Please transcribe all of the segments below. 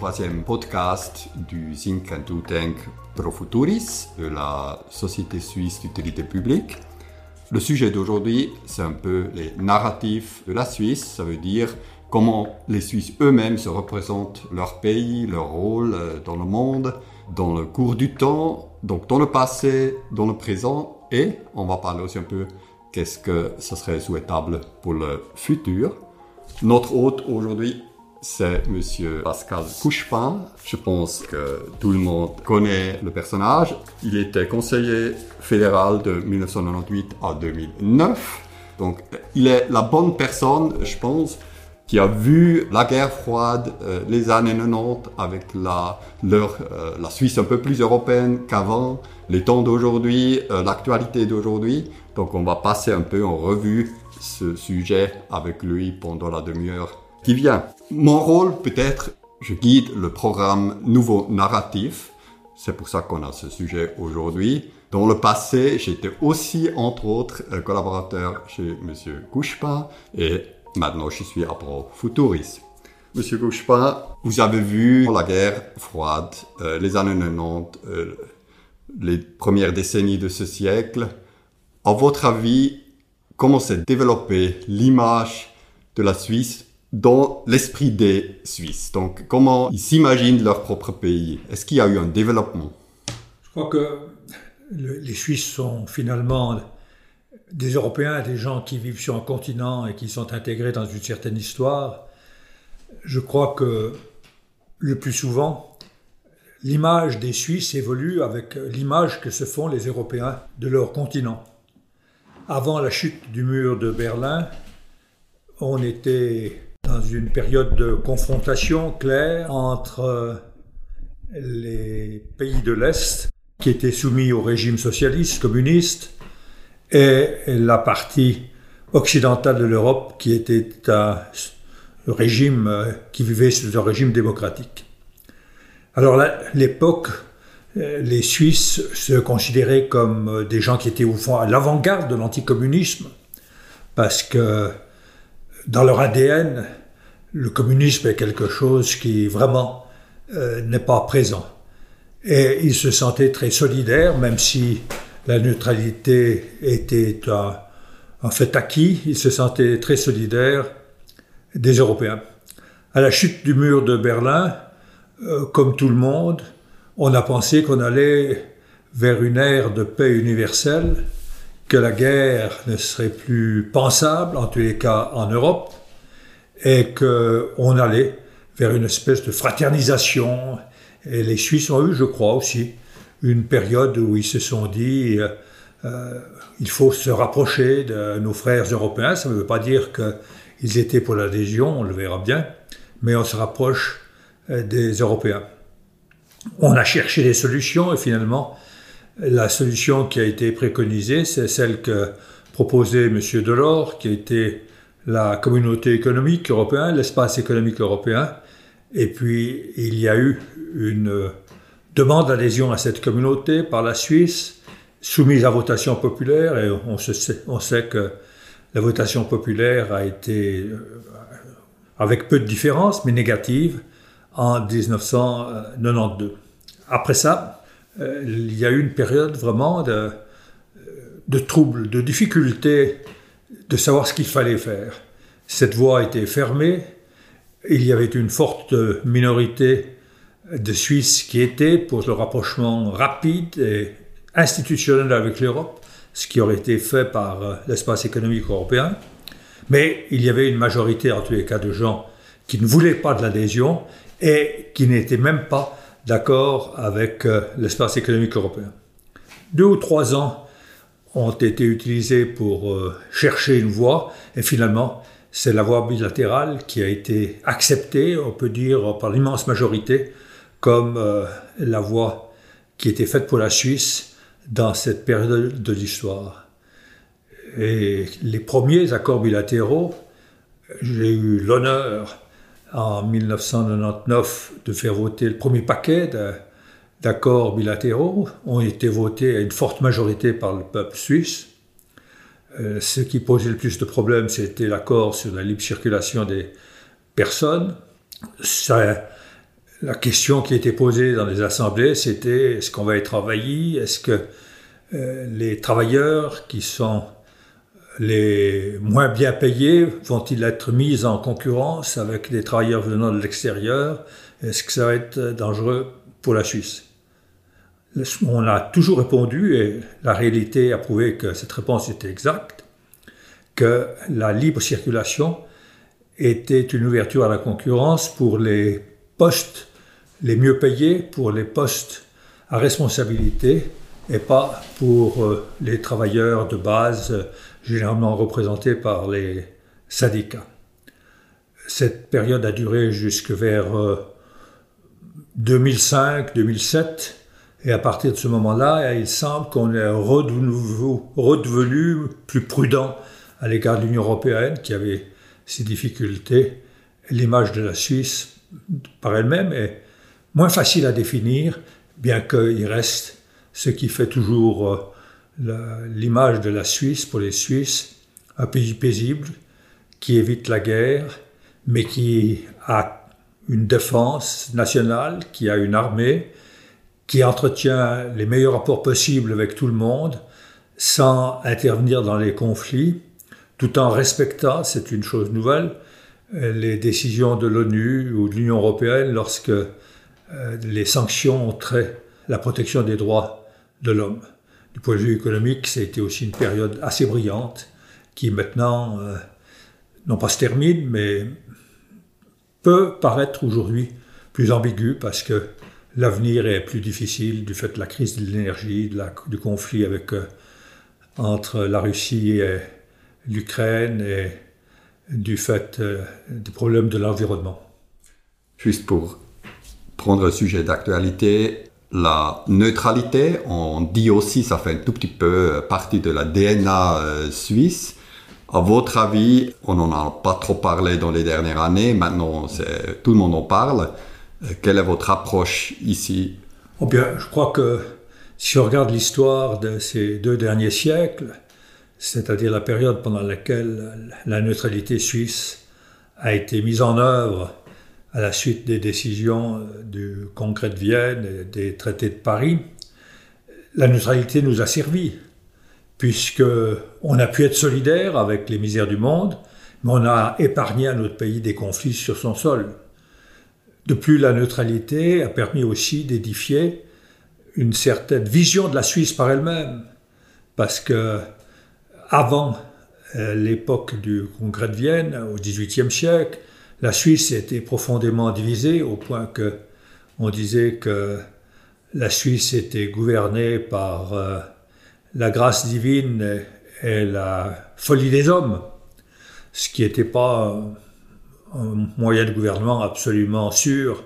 troisième podcast du Think and Do Tank Pro Futuris de la Société suisse d'utilité publique. Le sujet d'aujourd'hui, c'est un peu les narratifs de la Suisse. Ça veut dire comment les Suisses eux-mêmes se représentent leur pays, leur rôle euh, dans le monde, dans le cours du temps, donc dans le passé, dans le présent, et on va parler aussi un peu qu'est-ce que ce serait souhaitable pour le futur. Notre hôte aujourd'hui, c'est Monsieur Pascal Couchepin. Je pense que tout le monde connaît le personnage. Il était conseiller fédéral de 1998 à 2009. Donc, il est la bonne personne, je pense, qui a vu la guerre froide, euh, les années 90 avec la, euh, la Suisse un peu plus européenne qu'avant, les temps d'aujourd'hui, euh, l'actualité d'aujourd'hui. Donc on va passer un peu en revue ce sujet avec lui pendant la demi-heure qui vient. Mon rôle, peut-être, je guide le programme Nouveau Narratif. C'est pour ça qu'on a ce sujet aujourd'hui. Dans le passé, j'étais aussi, entre autres, collaborateur chez Monsieur Couchepin et maintenant je suis à Pro Futuris. Monsieur Couchepin, vous avez vu la guerre froide, euh, les années 90, euh, les premières décennies de ce siècle. À votre avis, comment s'est développée l'image de la Suisse dans l'esprit des Suisses. Donc, comment ils s'imaginent leur propre pays? Est-ce qu'il y a eu un développement? Je crois que les Suisses sont finalement des Européens, des gens qui vivent sur un continent et qui sont intégrés dans une certaine histoire. Je crois que le plus souvent, l'image des Suisses évolue avec l'image que se font les Européens de leur continent. Avant la chute du mur de Berlin, on était dans une période de confrontation claire entre les pays de l'Est, qui étaient soumis au régime socialiste, communiste, et la partie occidentale de l'Europe, qui était un régime euh, qui vivait sous un régime démocratique. Alors, l'époque, euh, les Suisses se considéraient comme euh, des gens qui étaient au fond à l'avant-garde de l'anticommunisme, parce que dans leur ADN, le communisme est quelque chose qui vraiment euh, n'est pas présent. Et ils se sentaient très solidaires, même si la neutralité était en fait acquis, ils se sentaient très solidaires des Européens. À la chute du mur de Berlin, euh, comme tout le monde, on a pensé qu'on allait vers une ère de paix universelle, que la guerre ne serait plus pensable, en tous les cas en Europe, et qu'on allait vers une espèce de fraternisation. Et les Suisses ont eu, je crois aussi, une période où ils se sont dit euh, euh, il faut se rapprocher de nos frères européens. Ça ne veut pas dire qu'ils étaient pour l'adhésion, on le verra bien, mais on se rapproche euh, des Européens. On a cherché des solutions et finalement, la solution qui a été préconisée, c'est celle que proposait M. Delors, qui était la communauté économique européenne, l'espace économique européen. Et puis, il y a eu une demande d'adhésion à cette communauté par la Suisse, soumise à votation populaire, et on, sait, on sait que la votation populaire a été, euh, avec peu de différence, mais négative, en 1992. Après ça, euh, il y a eu une période vraiment de, de troubles, de difficultés de savoir ce qu'il fallait faire. Cette voie était fermée, il y avait une forte minorité de Suisses qui étaient pour le rapprochement rapide et institutionnel avec l'Europe, ce qui aurait été fait par euh, l'espace économique européen. Mais il y avait une majorité, en tous les cas, de gens qui ne voulaient pas de l'adhésion et qui n'étaient même pas d'accord avec euh, l'espace économique européen. Deux ou trois ans ont été utilisés pour euh, chercher une voie et finalement c'est la voie bilatérale qui a été acceptée, on peut dire, par l'immense majorité comme euh, la voie qui était faite pour la Suisse dans cette période de l'histoire. Et les premiers accords bilatéraux, j'ai eu l'honneur en 1999 de faire voter le premier paquet d'accords bilatéraux, ont été votés à une forte majorité par le peuple suisse. Euh, ce qui posait le plus de problèmes, c'était l'accord sur la libre circulation des personnes. La question qui était posée dans les assemblées, c'était est-ce qu'on va être envahi Est-ce que euh, les travailleurs qui sont les moins bien payés vont-ils être mis en concurrence avec des travailleurs venant de l'extérieur? Est-ce que ça va être dangereux pour la Suisse? On a toujours répondu, et la réalité a prouvé que cette réponse était exacte, que la libre circulation était une ouverture à la concurrence pour les postes les mieux payés, pour les postes à responsabilité, et pas pour euh, les travailleurs de base, généralement représentés par les syndicats. Cette période a duré jusque vers 2005-2007, euh, et à partir de ce moment-là, il semble qu'on est redevenu plus prudent à l'égard de l'Union européenne, qui avait ses difficultés. L'image de la Suisse, par elle-même, est moins facile à définir, bien qu'il reste ce qui fait toujours euh, l'image de la Suisse pour les Suisses, un pays paisible qui évite la guerre, mais qui a une défense nationale, qui a une armée, qui entretient les meilleurs rapports possibles avec tout le monde, sans intervenir dans les conflits, tout en respectant, c'est une chose nouvelle, les décisions de l'ONU ou de l'Union européenne lorsque euh, les sanctions ont trait la protection des droits de l'homme. Du point de vue économique, ça a été aussi une période assez brillante qui maintenant, euh, non pas se termine, mais peut paraître aujourd'hui plus ambigu parce que l'avenir est plus difficile du fait de la crise de l'énergie, du conflit euh, entre la Russie et l'Ukraine et du fait euh, des problèmes de l'environnement. Juste pour prendre le sujet d'actualité, la neutralité, on dit aussi, ça fait un tout petit peu partie de la DNA euh, suisse. À votre avis, on n'en a pas trop parlé dans les dernières années, maintenant tout le monde en parle. Euh, quelle est votre approche ici? Oh bien, Je crois que si on regarde l'histoire de ces deux derniers siècles, c'est-à-dire la période pendant laquelle la neutralité suisse a été mise en œuvre à la suite des décisions euh, du Congrès de Vienne et des traités de Paris, la neutralité nous a servi, puisque on a pu être solidaire avec les misères du monde, mais on a épargné à notre pays des conflits sur son sol. De plus, la neutralité a permis aussi d'édifier une certaine vision de la Suisse par elle-même, parce que avant euh, l'époque du Congrès de Vienne, au XVIIIe siècle, la Suisse était profondément divisée au point que on disait que la Suisse était gouvernée par euh, la grâce divine et la folie des hommes, ce qui n'était pas un moyen de gouvernement absolument sûr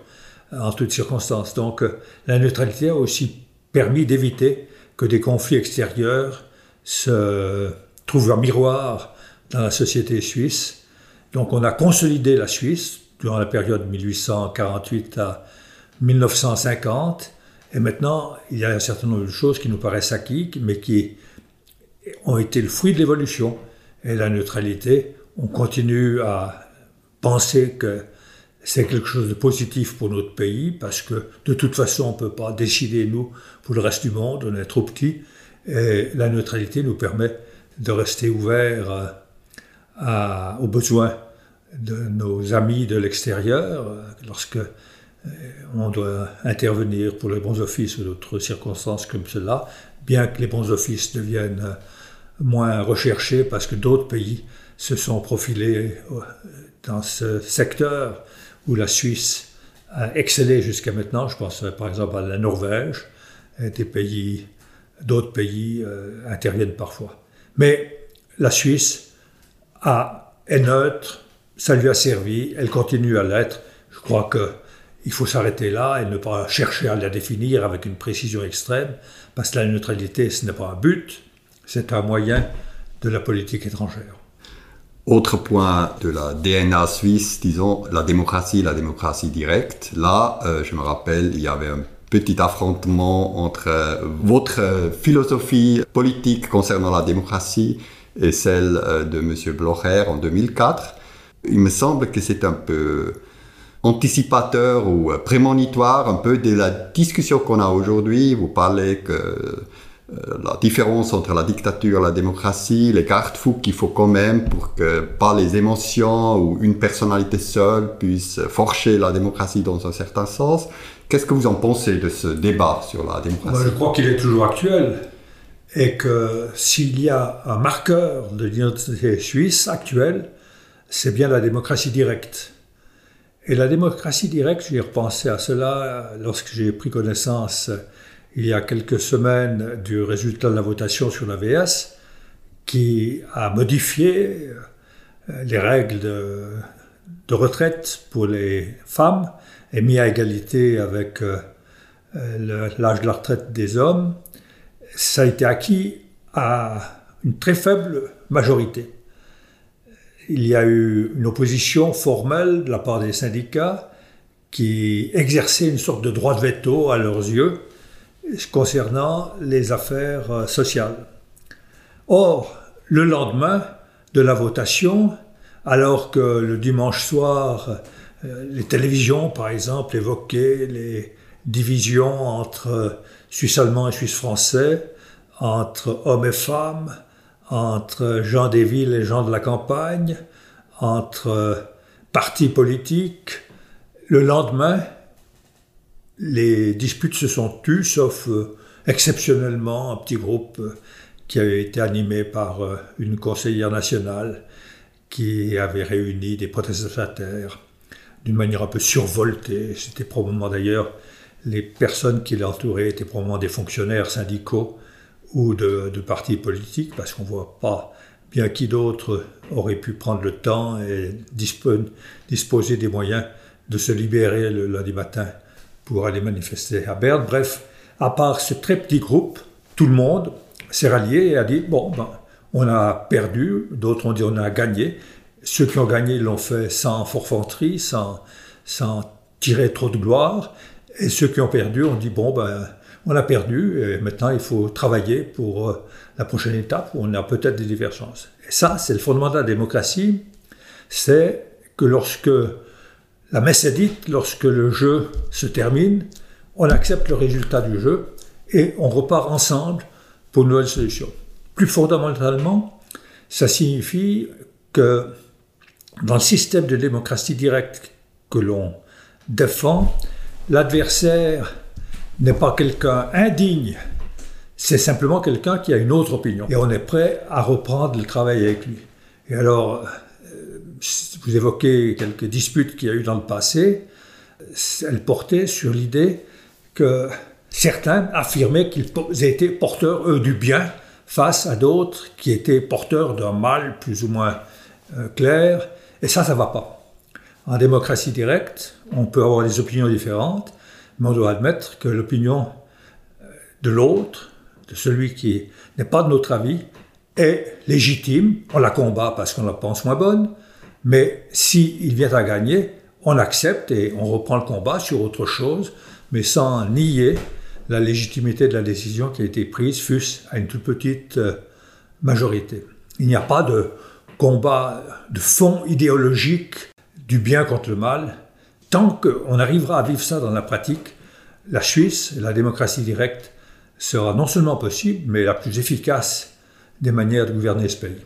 en toutes circonstances. Donc la neutralité a aussi permis d'éviter que des conflits extérieurs se trouve un miroir dans la société suisse. Donc on a consolidé la Suisse durant la période 1848 à 1950. Et maintenant, il y a un certain nombre de choses qui nous paraissent acquises, mais qui ont été le fruit de l'évolution. Et la neutralité, on continue à penser que c'est quelque chose de positif pour notre pays, parce que de toute façon, on ne peut pas décider, nous, pour le reste du monde, on est trop petit. Et la neutralité nous permet de rester ouvert aux besoins de nos amis de l'extérieur lorsque euh, on doit intervenir pour les bons offices ou d'autres circonstances comme cela, bien que les bons offices deviennent moins recherchés parce que d'autres pays se sont profilés euh, dans ce secteur où la Suisse a excellé jusqu'à maintenant. Je pense par exemple à la Norvège, d'autres pays euh, interviennent parfois. Mais la Suisse a, est neutre, ça lui a servi, elle continue à l'être. Je crois qu'il faut s'arrêter là et ne pas chercher à la définir avec une précision extrême, parce que la neutralité, ce n'est pas un but, c'est un moyen de la politique étrangère. Autre point de la DNA suisse, disons, la démocratie, la démocratie directe. Là, euh, je me rappelle, il y avait un petit affrontement entre euh, votre euh, philosophie politique concernant la démocratie et celle de M. Blocher en 2004. Il me semble que c'est un peu anticipateur ou prémonitoire un peu de la discussion qu'on a aujourd'hui. Vous parlez que euh, la différence entre la dictature et la démocratie, les cartes fous qu'il faut quand même pour que pas les émotions ou une personnalité seule puisse forcher la démocratie dans un certain sens. Qu'est-ce que vous en pensez de ce débat sur la démocratie? Je crois qu'il est toujours actuel et que s'il y a un marqueur de l'identité suisse actuelle, c'est bien la démocratie directe. Et la démocratie directe, j'ai repensé à cela lorsque j'ai pris connaissance il y a quelques semaines du résultat de la votation sur la VS qui a modifié euh, les règles de, retraite pour les femmes et mis à égalité avec euh, l'âge de la retraite des hommes. Ça a été acquis à une très faible majorité. Il y a eu une opposition formelle de la part des syndicats qui exerçaient une sorte de droit de veto à leurs yeux concernant les affaires euh, sociales. Or, le lendemain de la votation, alors que le dimanche soir, euh, les télévisions, par exemple, évoquaient les divisions entre Suisse allemand et Suisse français, entre hommes et femmes, entre gens des villes et gens de la campagne, entre partis politiques. Le lendemain, les disputes se sont tues, sauf euh, exceptionnellement un petit groupe euh, qui avait été animé par euh, une conseillère nationale qui avait réuni des protestataires d'une manière un peu survoltée. C'était probablement d'ailleurs les personnes qui l'entouraient étaient probablement des fonctionnaires syndicaux ou de, partis politiques, parce qu'on ne voit pas bien qui d'autre aurait pu prendre le temps et disposer des moyens de se libérer le lundi matin pour aller manifester à Berne. Bref, à part ce très petit groupe, tout le monde s'est rallié et a dit, bon, ben, on a perdu, d'autres ont dit on a gagné. Ceux qui ont gagné l'ont fait sans forfanterie, sans, sans tirer trop de gloire. Et ceux qui ont perdu ont dit, bon, ben, on a perdu et maintenant il faut travailler pour euh, la prochaine étape où on a peut-être des divergences. Et ça, c'est le fondement de la démocratie, c'est que lorsque la messe est dite lorsque le jeu se termine, on accepte le résultat du jeu et on repart ensemble pour une nouvelle solution. Plus fondamentalement, ça signifie que dans le système de démocratie directe que l'on défend, l'adversaire n'est pas quelqu'un indigne, c'est simplement quelqu'un qui a une autre opinion. Et on est prêt à reprendre le travail avec lui. Et alors, vous évoquez quelques disputes qu'il y a eu dans le passé. Elles portaient sur l'idée que certains affirmaient qu'ils étaient porteurs, eux, du bien face à d'autres qui étaient porteurs d'un mal plus ou moins euh, clair. Et ça, ça ne va pas. En démocratie directe, on peut avoir des opinions différentes, mais on doit admettre que l'opinion euh, de l'autre, de celui qui n'est pas de notre avis, est légitime. On la combat parce qu'on la pense moins bonne, mais s'il vient à gagner, on accepte et on reprend le combat sur autre chose, mais sans nier la légitimité de la décision qui a été prise, fût-ce à une toute petite euh, majorité. Il n'y a pas de combat de fond idéologique du bien contre le mal. Tant qu'on arrivera à vivre ça dans la pratique, la Suisse, la démocratie directe, sera non seulement possible, mais la plus efficace des manières de gouverner ce pays.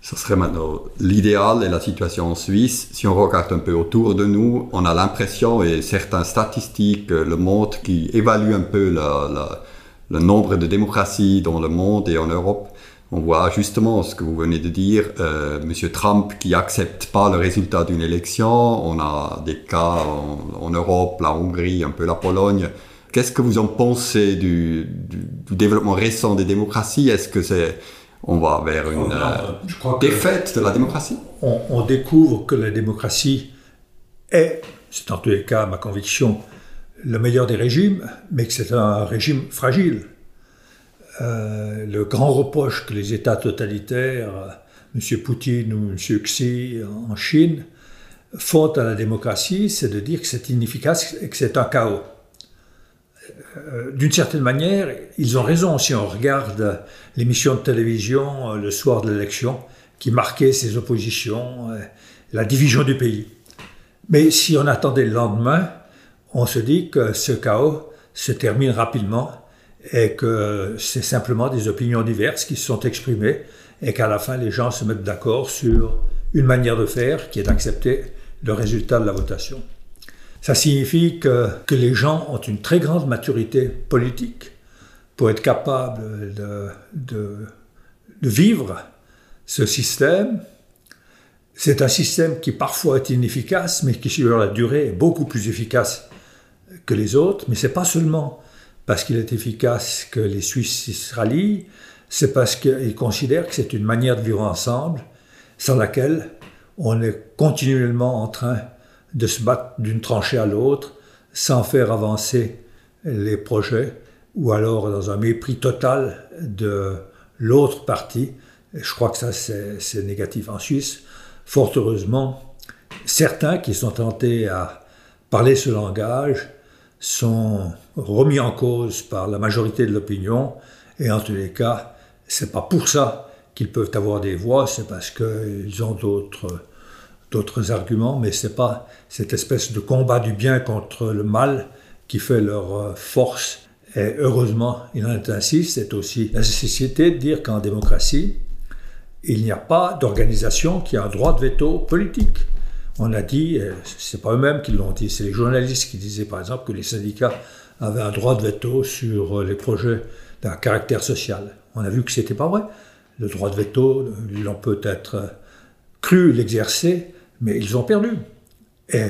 Ce serait maintenant l'idéal et la situation en Suisse. Si on regarde un peu autour de nous, on a l'impression, et certaines statistiques le montrent, qui évaluent un peu le nombre de démocraties dans le monde et en Europe. On voit justement ce que vous venez de dire, euh, M. Trump qui accepte pas le résultat d'une élection. On a des cas en, Europe, la Hongrie, un peu la Pologne. Qu'est-ce que vous en pensez du, du développement récent des démocraties? Est-ce que c'est on va vers une oh, euh, défaite de la démocratie? On, découvre que la démocratie est, c'est en tous les cas ma conviction, le meilleur des régimes, mais que c'est un régime fragile. Euh, le grand reproche que les États totalitaires, M. Poutine ou M. Xi en Chine, font à la démocratie, c'est de dire que c'est inefficace et que c'est un chaos. Euh, d'une certaine manière, ils ont raison si on regarde l'émission de télévision euh, le soir de l'élection qui marquait ces oppositions, euh, la division du pays. Mais si on attendait le lendemain, on se dit que ce chaos se termine rapidement et que c'est simplement des opinions diverses qui se sont exprimées et qu'à la fin les gens se mettent d'accord sur une manière de faire qui est d'accepter le résultat de la votation. Ça signifie que, les gens ont une très grande maturité politique pour être capables de, de, vivre ce système. C'est un système qui parfois est inefficace, mais qui sur la durée est beaucoup plus efficace que les autres. Mais c'est pas seulement parce qu'il est efficace que les Suisses se rallient, c'est parce qu'ils considèrent que c'est une manière de vivre ensemble sans laquelle on est continuellement en train de se battre d'une tranchée à l'autre sans faire avancer les projets ou alors dans un mépris total de l'autre partie. je crois que ça, c'est négatif en Suisse. Fort heureusement, certains qui sont tentés à parler ce langage sont remis en cause par la majorité de l'opinion, et en tous les cas, c'est pas pour ça qu'ils peuvent avoir des voix, c'est parce qu'ils ont d'autres d'autres arguments, mais c'est pas cette espèce de combat du bien contre le mal qui fait leur euh, force. Et heureusement, il en est ainsi. C'est aussi la nécessité de dire qu'en démocratie, il n'y a pas d'organisation qui a un droit de veto politique. On a dit, c'est pas eux-mêmes qui l'ont dit, c'est les journalistes qui disaient par exemple que les syndicats avaient un droit de veto sur les projets d'un caractère social. On a vu que c'était pas vrai. Le droit de veto, ils ont peut-être cru l'exercer, mais ils ont perdu. Et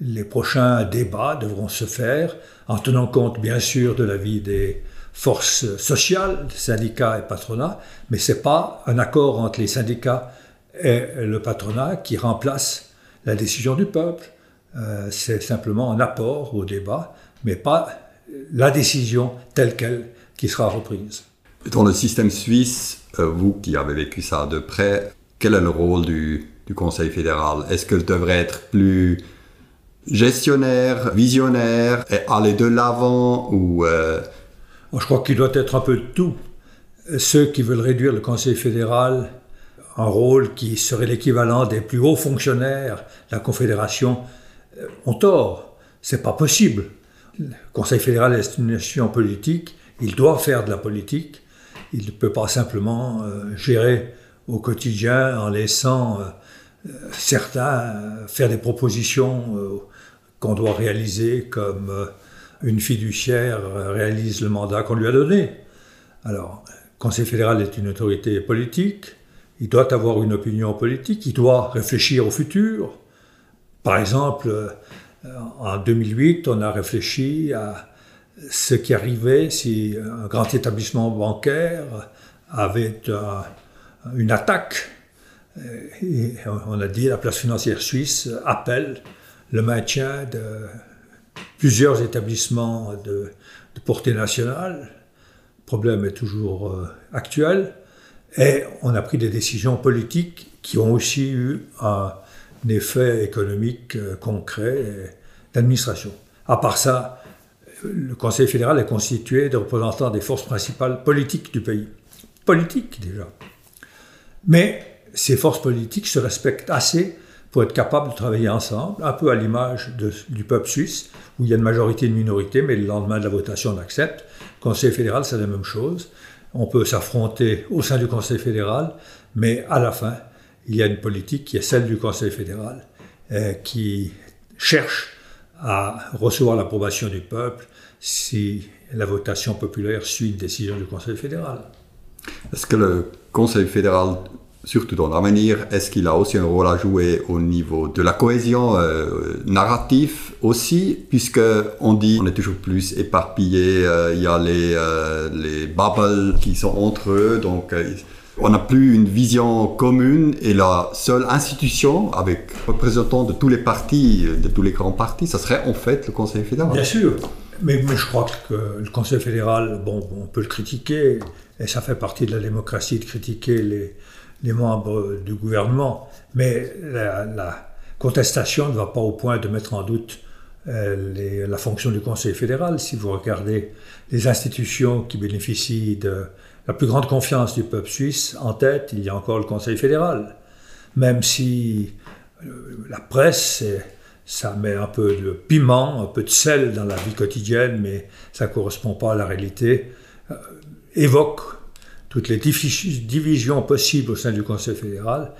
les prochains débats devront se faire en tenant compte bien sûr de l'avis des forces sociales, syndicats et patronats, mais ce n'est pas un accord entre les syndicats et le patronat qui remplace la décision du peuple. Euh, c'est simplement un apport au débat, mais pas la décision telle qu'elle qui sera reprise. Dans le système suisse, euh, vous qui avez vécu ça de près, quel est le rôle du, Conseil fédéral? Est-ce qu'il devrait être plus gestionnaire, visionnaire, et aller de l'avant ou euh, Je crois qu'il doit être un peu de tout. Ceux qui veulent réduire le Conseil fédéral un rôle qui serait l'équivalent des plus hauts fonctionnaires de la Confédération euh, ont tort. C'est pas possible. Le Conseil fédéral est une nation politique, il doit faire de la politique, il ne peut pas simplement euh, gérer au quotidien en laissant euh, certains faire des propositions qu'on doit réaliser comme une fiduciaire réalise le mandat qu'on lui a donné. Alors, le Conseil fédéral est une autorité politique, il doit avoir une opinion politique, il doit réfléchir au futur. Par exemple, euh, en 2008, on a réfléchi à ce qui arrivait si un grand établissement bancaire avait une attaque. On a dit la place financière suisse appelle le maintien de plusieurs établissements de, de portée nationale. Le problème est toujours euh, actuel. Et on a pris des décisions politiques qui ont aussi eu un effet économique euh, concret d'administration. À part ça, le Conseil fédéral est constitué de représentants des forces principales politiques du pays. Politiques déjà. Mais ces forces politiques se respectent assez pour être capables de travailler ensemble, un peu à l'image du peuple suisse, où il y a une majorité et une minorité, mais le lendemain de la votation, on accepte. Le Conseil fédéral, c'est la même chose on peut s'affronter au sein du Conseil fédéral, mais à la fin, il y a une politique qui est celle du Conseil fédéral, euh, qui cherche à recevoir l'approbation du peuple si la votation populaire suit une décision du Conseil fédéral. Est-ce que le Conseil fédéral surtout dans l'avenir, est-ce qu'il a aussi un rôle à jouer au niveau de la cohésion euh, narrative aussi, puisque on dit on est toujours plus éparpillé, euh, il y a les, euh, les bubbles qui sont entre eux, donc on n'a plus une vision commune et la seule institution avec représentants de tous les partis, de tous les grands partis, ça serait en fait le Conseil fédéral. Bien sûr, mais, mais je crois que le Conseil fédéral, bon, on peut le critiquer, et ça fait partie de la démocratie de critiquer les les membres du gouvernement, mais la, contestation ne va pas au point de mettre en doute euh, la fonction du Conseil fédéral. Si vous regardez les institutions qui bénéficient de la plus grande confiance du peuple suisse, en tête, il y a encore le Conseil fédéral. Même si euh, la presse ça met un peu de piment, un peu de sel dans la vie quotidienne, mais ça ne correspond pas à la réalité, euh, évoque toutes les divisions possibles au sein du Conseil fédéral.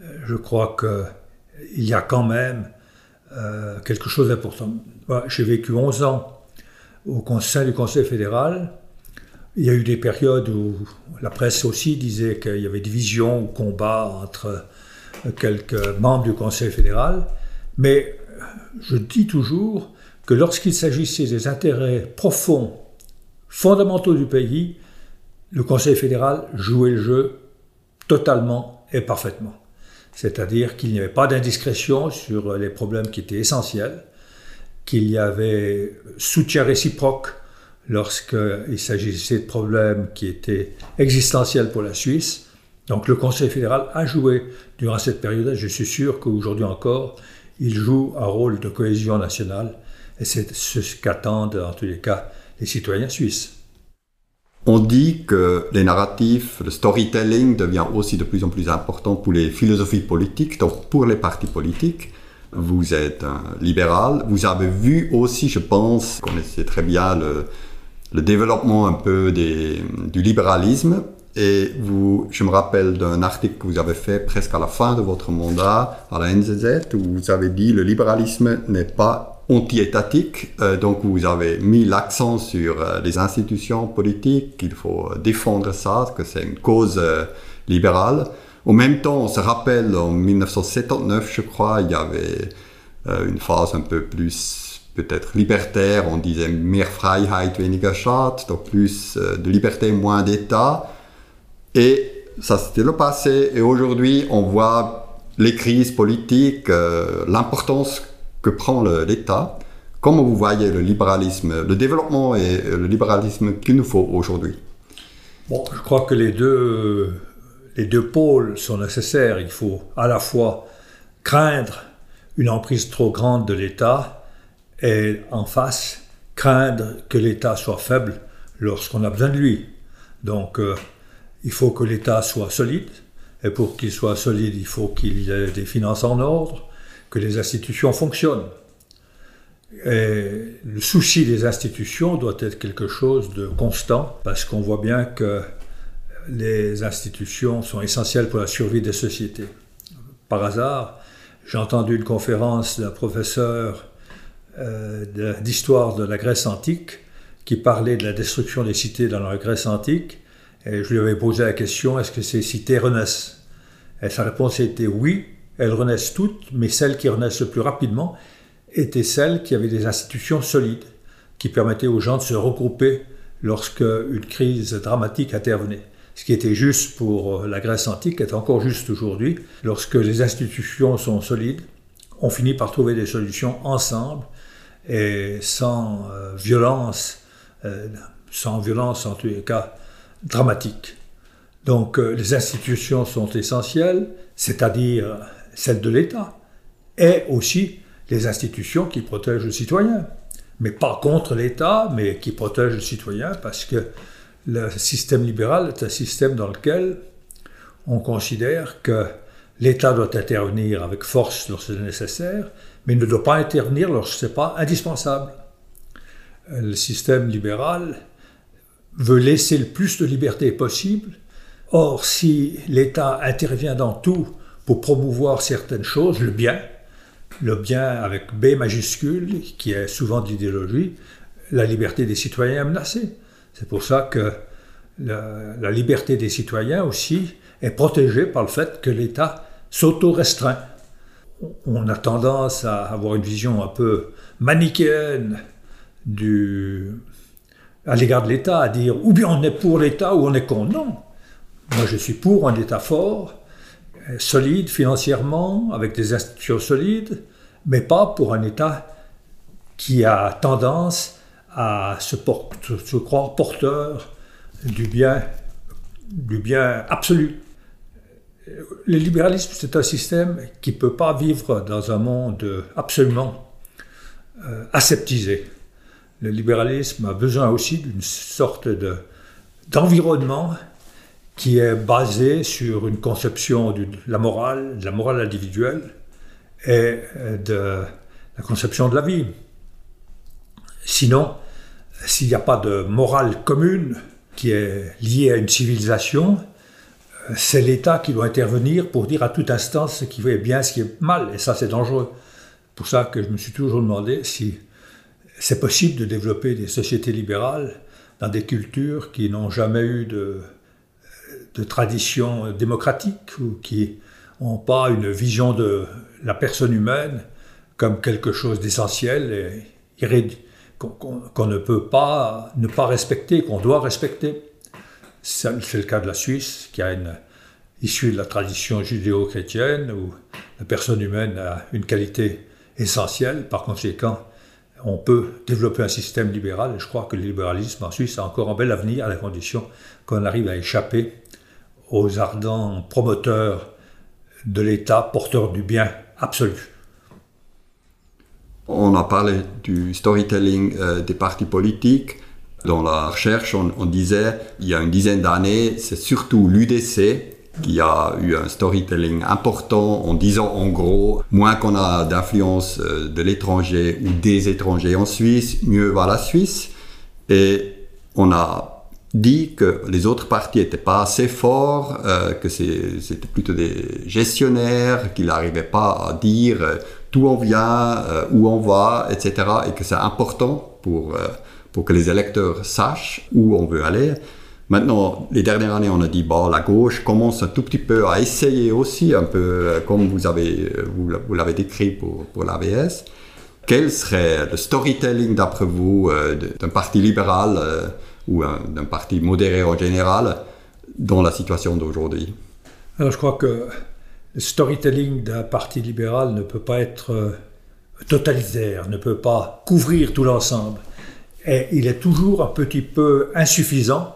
Euh, je crois qu'il y a quand même euh, quelque chose d'important. J'ai vécu 11 ans au sein du Conseil fédéral. Il y a eu des périodes où la presse aussi disait qu'il y avait division ou combat entre quelques membres du Conseil fédéral. Mais je dis toujours que lorsqu'il s'agissait des intérêts profonds, fondamentaux du pays, le Conseil fédéral jouait le jeu totalement et parfaitement. C'est-à-dire qu'il n'y avait pas d'indiscrétion sur les problèmes qui étaient essentiels, qu'il y avait soutien réciproque lorsqu'il s'agissait de problèmes qui étaient existentiels pour la Suisse. Donc le Conseil fédéral a joué durant cette période, je suis sûr qu'aujourd'hui encore, il joue un rôle de cohésion nationale et c'est ce qu'attendent en tous les cas les citoyens suisses. On dit que les narratifs, le storytelling devient aussi de plus en plus important pour les philosophies politiques, donc pour les partis politiques. Vous êtes un libéral. Vous avez vu aussi, je pense, connaissez très bien le, développement un peu du libéralisme et vous, je me rappelle d'un article que vous avez fait presque à la fin de votre mandat à la NZZ, où vous avez dit le libéralisme n'est pas anti-étatique, euh, donc vous avez mis l'accent sur euh, les institutions politiques, qu'il faut défendre ça, que c'est une cause euh, libérale. Au même temps, on se rappelle en 1979, je crois, il y avait une phase un peu plus peut-être libertaire, on disait mehr Freiheit, weniger Staat, donc plus de liberté, moins d'État. Et ça, c'était le passé. Et aujourd'hui, on voit les crises politiques, euh, l'importance que prend l'État. Comment vous voyez le libéralisme, le développement et le libéralisme qu'il nous faut aujourd'hui? Bon, je crois que les deux, les deux pôles sont nécessaires. Il faut à la fois craindre une emprise trop grande de l'État et en face craindre que l'État soit faible lorsqu'on a besoin de lui. Donc, euh, il faut que l'État soit solide, et pour qu'il soit solide, il faut qu'il ait des finances en ordre, que les institutions fonctionnent. Et le souci des institutions doit être quelque chose de constant, parce qu'on voit bien que les institutions sont essentielles pour la survie des sociétés. Par hasard, j'ai entendu une conférence d'un professeur euh, d'histoire de la Grèce antique qui parlait de la destruction des cités dans la Grèce antique et je lui avais posé la question est-ce que ces cités renaissent? Et sa réponse était oui, elles renaissent toutes, mais celles qui renaissent le plus rapidement étaient celles qui avaient des institutions solides, qui permettaient aux gens de se regrouper lorsque une crise dramatique intervenait. Ce qui était juste pour la Grèce antique est encore juste aujourd'hui. Lorsque les institutions sont solides, on finit par trouver des solutions ensemble et sans euh, violence, euh, sans violence en tous les cas, dramatique. Donc euh, les institutions sont essentielles, c'est-à-dire celles de l'État, et aussi les institutions qui protègent le citoyen. Mais pas contre l'État, mais qui protègent le citoyen, parce que le système libéral est un système dans lequel on considère que l'État doit intervenir avec force lorsque c'est nécessaire, mais il ne doit pas intervenir lorsque ce n'est pas indispensable. Le système libéral veut laisser le plus de liberté possible. Or, si l'État intervient dans tout pour promouvoir certaines choses, le bien, le bien avec B majuscule, qui est souvent d'idéologie, la liberté des citoyens est menacée. C'est pour ça que la, liberté des citoyens aussi est protégée par le fait que l'État s'auto-restreint. On a tendance à avoir une vision un peu manichéenne du, à l'égard de l'État, à dire ou bien on est pour l'État ou on est contre. Non. Moi, je suis pour un État fort, solide financièrement, avec des institutions solides, mais pas pour un État qui a tendance à se, croire porteur du bien, du bien absolu. Le libéralisme, c'est un système qui ne peut pas vivre dans un monde absolument euh, aseptisé le libéralisme a besoin aussi d'une sorte de, d'environnement qui est basé sur une conception de la morale, de la morale individuelle et de la conception de la vie. Sinon, s'il n'y a pas de morale commune qui est liée à une civilisation, euh, c'est l'État qui doit intervenir pour dire à tout instant ce qui est bien, ce qui est mal. Et ça, c'est dangereux. Pour ça que je me suis toujours demandé si c'est possible de développer des sociétés libérales dans des cultures qui n'ont jamais eu de, de tradition démocratique ou qui n'ont pas une vision de la personne humaine comme quelque chose d'essentiel et qu'on ne peut pas ne pas respecter, qu'on doit respecter. C'est le cas de la Suisse, qui a une issue de la tradition judéo-chrétienne, où la personne humaine a une qualité essentielle. Par conséquent, on peut développer un système libéral, et je crois que le libéralisme en Suisse a encore un bel avenir à la condition qu'on arrive à échapper ardents promoteurs de l'État, porteurs du bien absolu. On a parlé du storytelling euh, des partis politiques. Dans la recherche, on, disait, il y a une dizaine d'années, c'est surtout l'UDC qui a eu un storytelling important en disant en gros, moins qu'on a d'influence euh, de l'étranger ou des étrangers en Suisse, mieux va la Suisse. Et on a dit que les autres partis n'étaient pas assez forts, euh, que c'était plutôt des gestionnaires, qu'ils n'arrivaient pas à dire d'où on vient, euh, où on va, etc. Et que c'est important pour, euh, pour que les électeurs sachent où on veut aller. Maintenant, les dernières années, on a dit, bon, la gauche commence un tout petit peu à essayer aussi, un peu euh, comme vous avez, vous, l'avez décrit pour, pour l'ABS. Quel serait le storytelling, d'après vous, d'un parti libéral ou d'un parti modéré en général dans la situation d'aujourd'hui Alors, je crois que le storytelling d'un parti libéral ne peut pas être euh, totalitaire, ne peut pas couvrir tout l'ensemble. Et il est toujours un petit peu insuffisant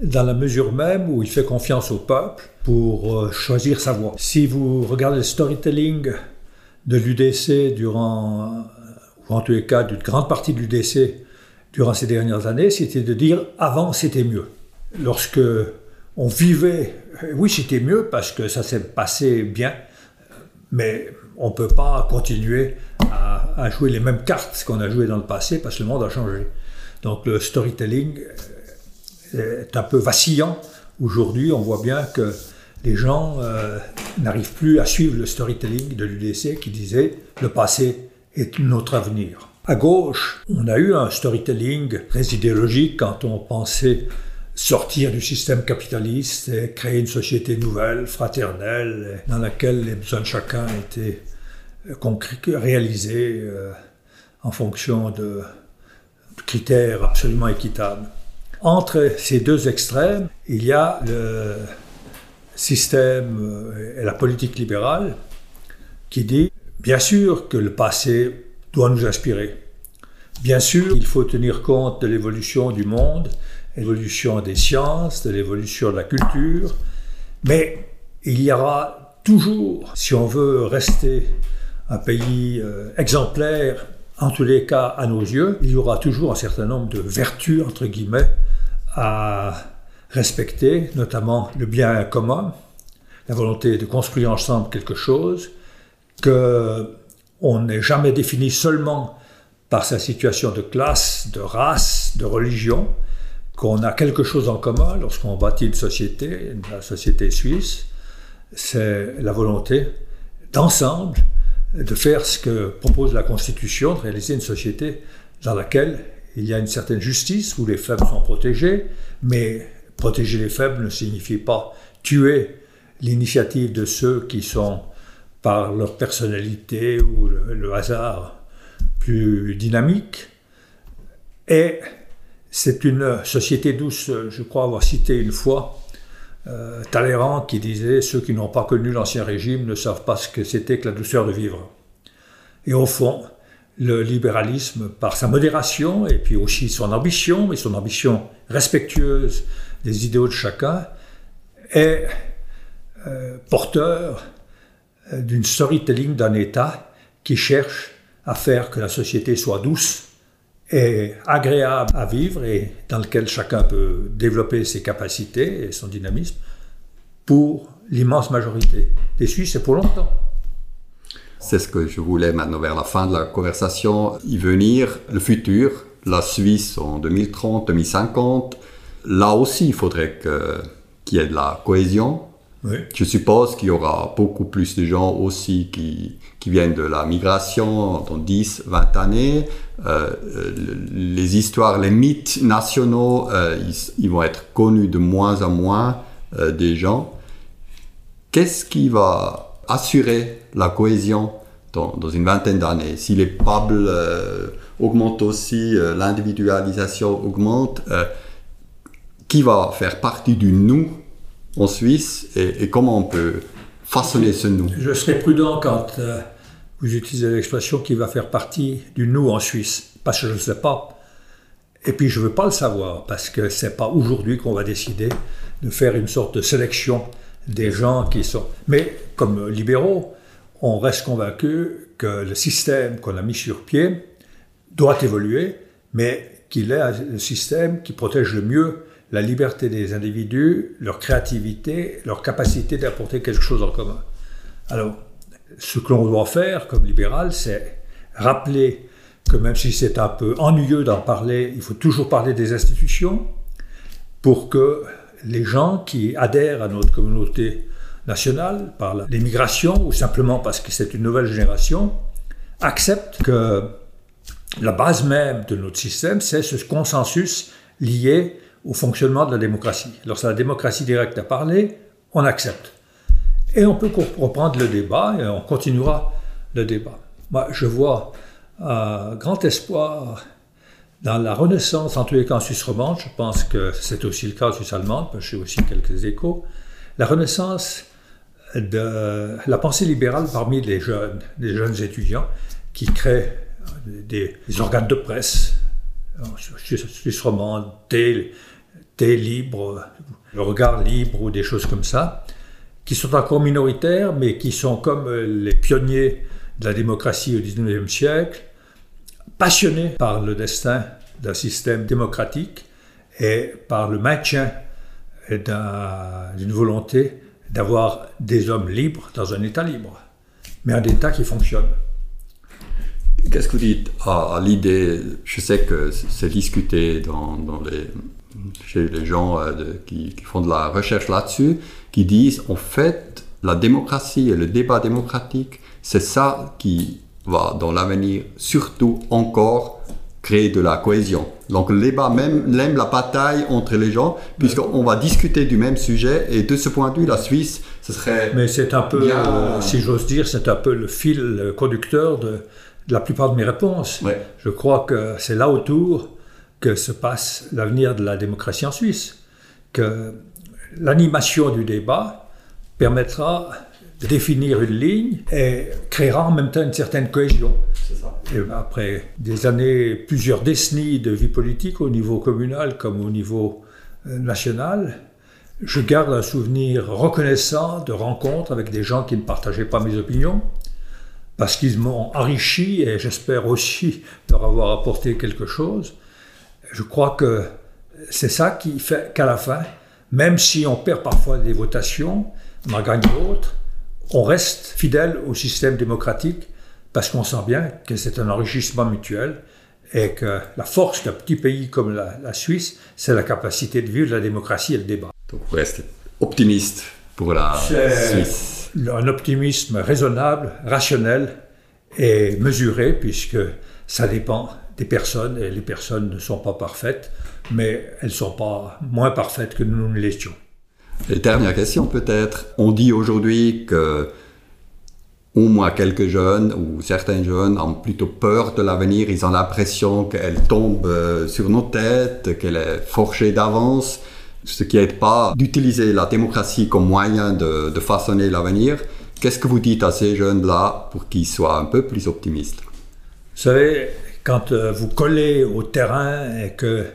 dans la mesure même où il fait confiance au peuple pour euh, choisir sa voie. Si vous regardez le storytelling de l'UDC durant, ou en tous les cas d'une grande partie de l'UDC durant ces dernières années, c'était de dire avant c'était mieux. Lorsque on vivait euh, oui, c'était mieux parce que ça s'est passé bien, mais on ne peut pas continuer à, jouer les mêmes cartes qu'on a jouées dans le passé parce que le monde a changé. Donc le storytelling euh, est un peu vacillant. Aujourd'hui, on voit bien que les gens euh, n'arrivent plus à suivre le storytelling de l'UDC qui disait le passé est notre avenir. À gauche, on a eu un storytelling très idéologique quand on pensait sortir du système capitaliste et créer une société nouvelle, fraternelle, dans laquelle les besoins de chacun étaient euh, réalisés euh, en fonction de, critères absolument équitables. Entre ces deux extrêmes, il y a le système euh, et la politique libérale qui dit, bien sûr que le passé doit nous inspirer. Bien sûr, il faut tenir compte de l'évolution du monde l'évolution des sciences, de l'évolution de la culture, mais il y aura toujours, si on veut rester un pays euh, exemplaire, en tous les cas à nos yeux, il y aura toujours un certain nombre de vertus, entre guillemets, à respecter, notamment le bien commun, la volonté de construire ensemble quelque chose, que on n'est jamais défini seulement par sa situation de classe, de race, de religion, qu'on a quelque chose en commun lorsqu'on bâtit une société, la société suisse, c'est la volonté d'ensemble de faire ce que propose la Constitution, de réaliser une société dans laquelle il y a une certaine justice, où les faibles sont protégés, mais protéger les faibles ne signifie pas tuer l'initiative de ceux qui sont, par leur personnalité ou le, hasard, plus dynamiques. Et c'est une société douce, je crois avoir cité une fois euh, Talleyrand qui disait Ceux qui n'ont pas connu l'Ancien Régime ne savent pas ce que c'était que la douceur de vivre. Et au fond, le libéralisme, par sa modération et puis aussi son ambition, mais son ambition respectueuse des idéaux de chacun, est euh, porteur d'une storytelling d'un État qui cherche à faire que la société soit douce est agréable à vivre et dans lequel chacun peut développer ses capacités et son dynamisme pour l'immense majorité des Suisses et pour longtemps. C'est ce que je voulais maintenant vers la fin de la conversation y venir. Le futur, la Suisse en 2030, 2050, là aussi il faudrait qu'il y ait de la cohésion. Je suppose qu'il y aura beaucoup plus de gens aussi qui, viennent de la migration dans 10, 20 années. Euh, les histoires, les mythes nationaux, euh, ils, vont être connus de moins en moins euh, des gens. Qu'est-ce qui va assurer la cohésion dans, une vingtaine d'années? Si les pables augmentent aussi, l'individualisation augmente, qui va faire partie du nous? En Suisse et, comment on peut façonner ce nous Je serai prudent quand vous utilisez l'expression qui va faire partie du nous en Suisse, parce que je ne sais pas. Et puis je ne veux pas le savoir, parce que ce n'est pas aujourd'hui qu'on va décider de faire une sorte de sélection des gens qui sont... Mais comme libéraux, on reste convaincu que le système qu'on a mis sur pied doit évoluer, mais qu'il est un système qui protège le mieux la liberté des individus, leur créativité, leur capacité d'apporter quelque chose en commun. Alors, ce que l'on doit faire comme libéral, c'est rappeler que même si c'est un peu ennuyeux d'en parler, il faut toujours parler des institutions pour que les gens qui adhèrent à notre communauté nationale par l'émigration ou simplement parce que c'est une nouvelle génération acceptent que la base même de notre système, c'est ce consensus lié au fonctionnement de la démocratie. Lorsque la démocratie directe a parlé, on accepte. Et on peut reprendre le débat et on continuera le débat. Moi, je vois un grand espoir dans la renaissance, en tous les cas en Suisse romande, je pense que c'est aussi le cas en Suisse allemande, parce que j'ai aussi quelques échos, la renaissance de la pensée libérale parmi les jeunes, les jeunes étudiants qui créent des, organes de presse, en Suisse romande, T, T libre, le regard libre ou des choses comme ça, qui sont encore minoritaires, mais qui sont comme euh, les pionniers de la démocratie au XIXe siècle, passionnés par le destin d'un système démocratique et par le maintien d'une volonté d'avoir des hommes libres dans un État libre, mais un État qui fonctionne. Qu'est-ce que vous dites à, l'idée, je sais que c'est discuté dans, les, chez les gens euh, qui, qui, font de la recherche là-dessus, qui disent en fait la démocratie et le débat démocratique, c'est ça qui va dans l'avenir surtout encore créer de la cohésion. Donc le débat même, l'aime la bataille entre les gens, puisqu'on va discuter du même sujet, et de ce point de vue, la Suisse, ce serait... Mais c'est un peu, euh, si j'ose dire, c'est un peu le fil conducteur de, la plupart de mes réponses. Je crois que c'est là autour que se passe l'avenir de la démocratie en Suisse, que l'animation du débat permettra de définir une ligne et créera en même temps une certaine cohésion. Et après des années, plusieurs décennies de vie politique au niveau communal comme au niveau euh, national, je garde un souvenir reconnaissant de rencontres avec des gens qui ne partageaient pas mes opinions, parce qu'ils m'ont enrichi et j'espère aussi leur avoir apporté quelque chose. Je crois que c'est ça qui fait qu'à la fin, même si on perd parfois des votations, on en gagne d'autres, on reste fidèle au système démocratique parce qu'on sent bien que c'est un enrichissement mutuel et que la force d'un petit pays comme la, Suisse, c'est la capacité de vivre la démocratie et le débat. Donc vous restez optimiste pour la Suisse Un optimisme raisonnable, rationnel et mesuré, puisque ça dépend des personnes et les personnes ne sont pas parfaites mais elles ne sont pas moins parfaites que nous ne l'étions. Et dernière question peut-être. On dit aujourd'hui que au moins quelques jeunes ou certains jeunes ont plutôt peur de l'avenir. Ils ont l'impression qu'elle tombe euh, sur nos têtes, qu'elle est forgée d'avance, ce qui n'aide pas d'utiliser la démocratie comme moyen de, de façonner l'avenir. Qu'est-ce que vous dites à ces jeunes-là pour qu'ils soient un peu plus optimistes? Vous savez, quand euh, vous collez au terrain et que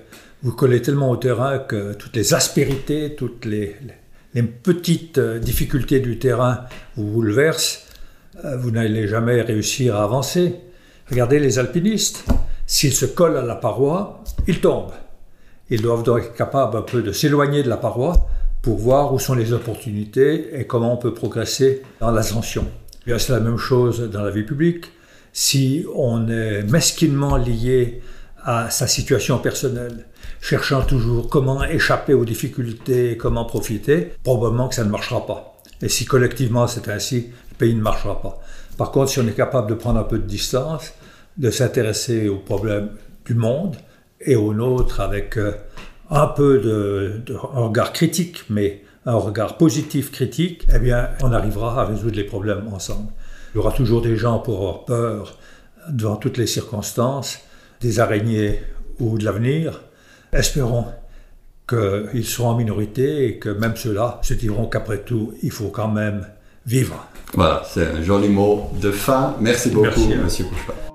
vous collez tellement au terrain que toutes les aspérités, toutes les, petites euh, difficultés du terrain vous bouleversent, euh, vous n'allez jamais réussir à avancer. Regardez les alpinistes, s'ils se collent à la paroi, ils tombent. Ils doivent donc être capables un peu de s'éloigner de la paroi pour voir où sont les opportunités et comment on peut progresser dans l'ascension. C'est la même chose dans la vie publique. Si on est mesquinement lié à sa situation personnelle, cherchant toujours comment échapper aux difficultés, comment profiter, probablement que ça ne marchera pas. Et si collectivement c'est ainsi, le pays ne marchera pas. Par contre, si on est capable de prendre un peu de distance, de s'intéresser aux problèmes du monde et aux nôtres avec euh, un peu de, de un regard critique, mais un regard positif critique, eh bien, on arrivera à résoudre les problèmes ensemble. Il y aura toujours des gens pour avoir peur devant toutes les circonstances, des araignées ou de l'avenir. Espérons qu'ils seront en minorité et que même ceux-là se diront qu'après tout, il faut quand même vivre. Voilà, c'est un joli mot de fin. Merci beaucoup, Merci, Monsieur Couchepin.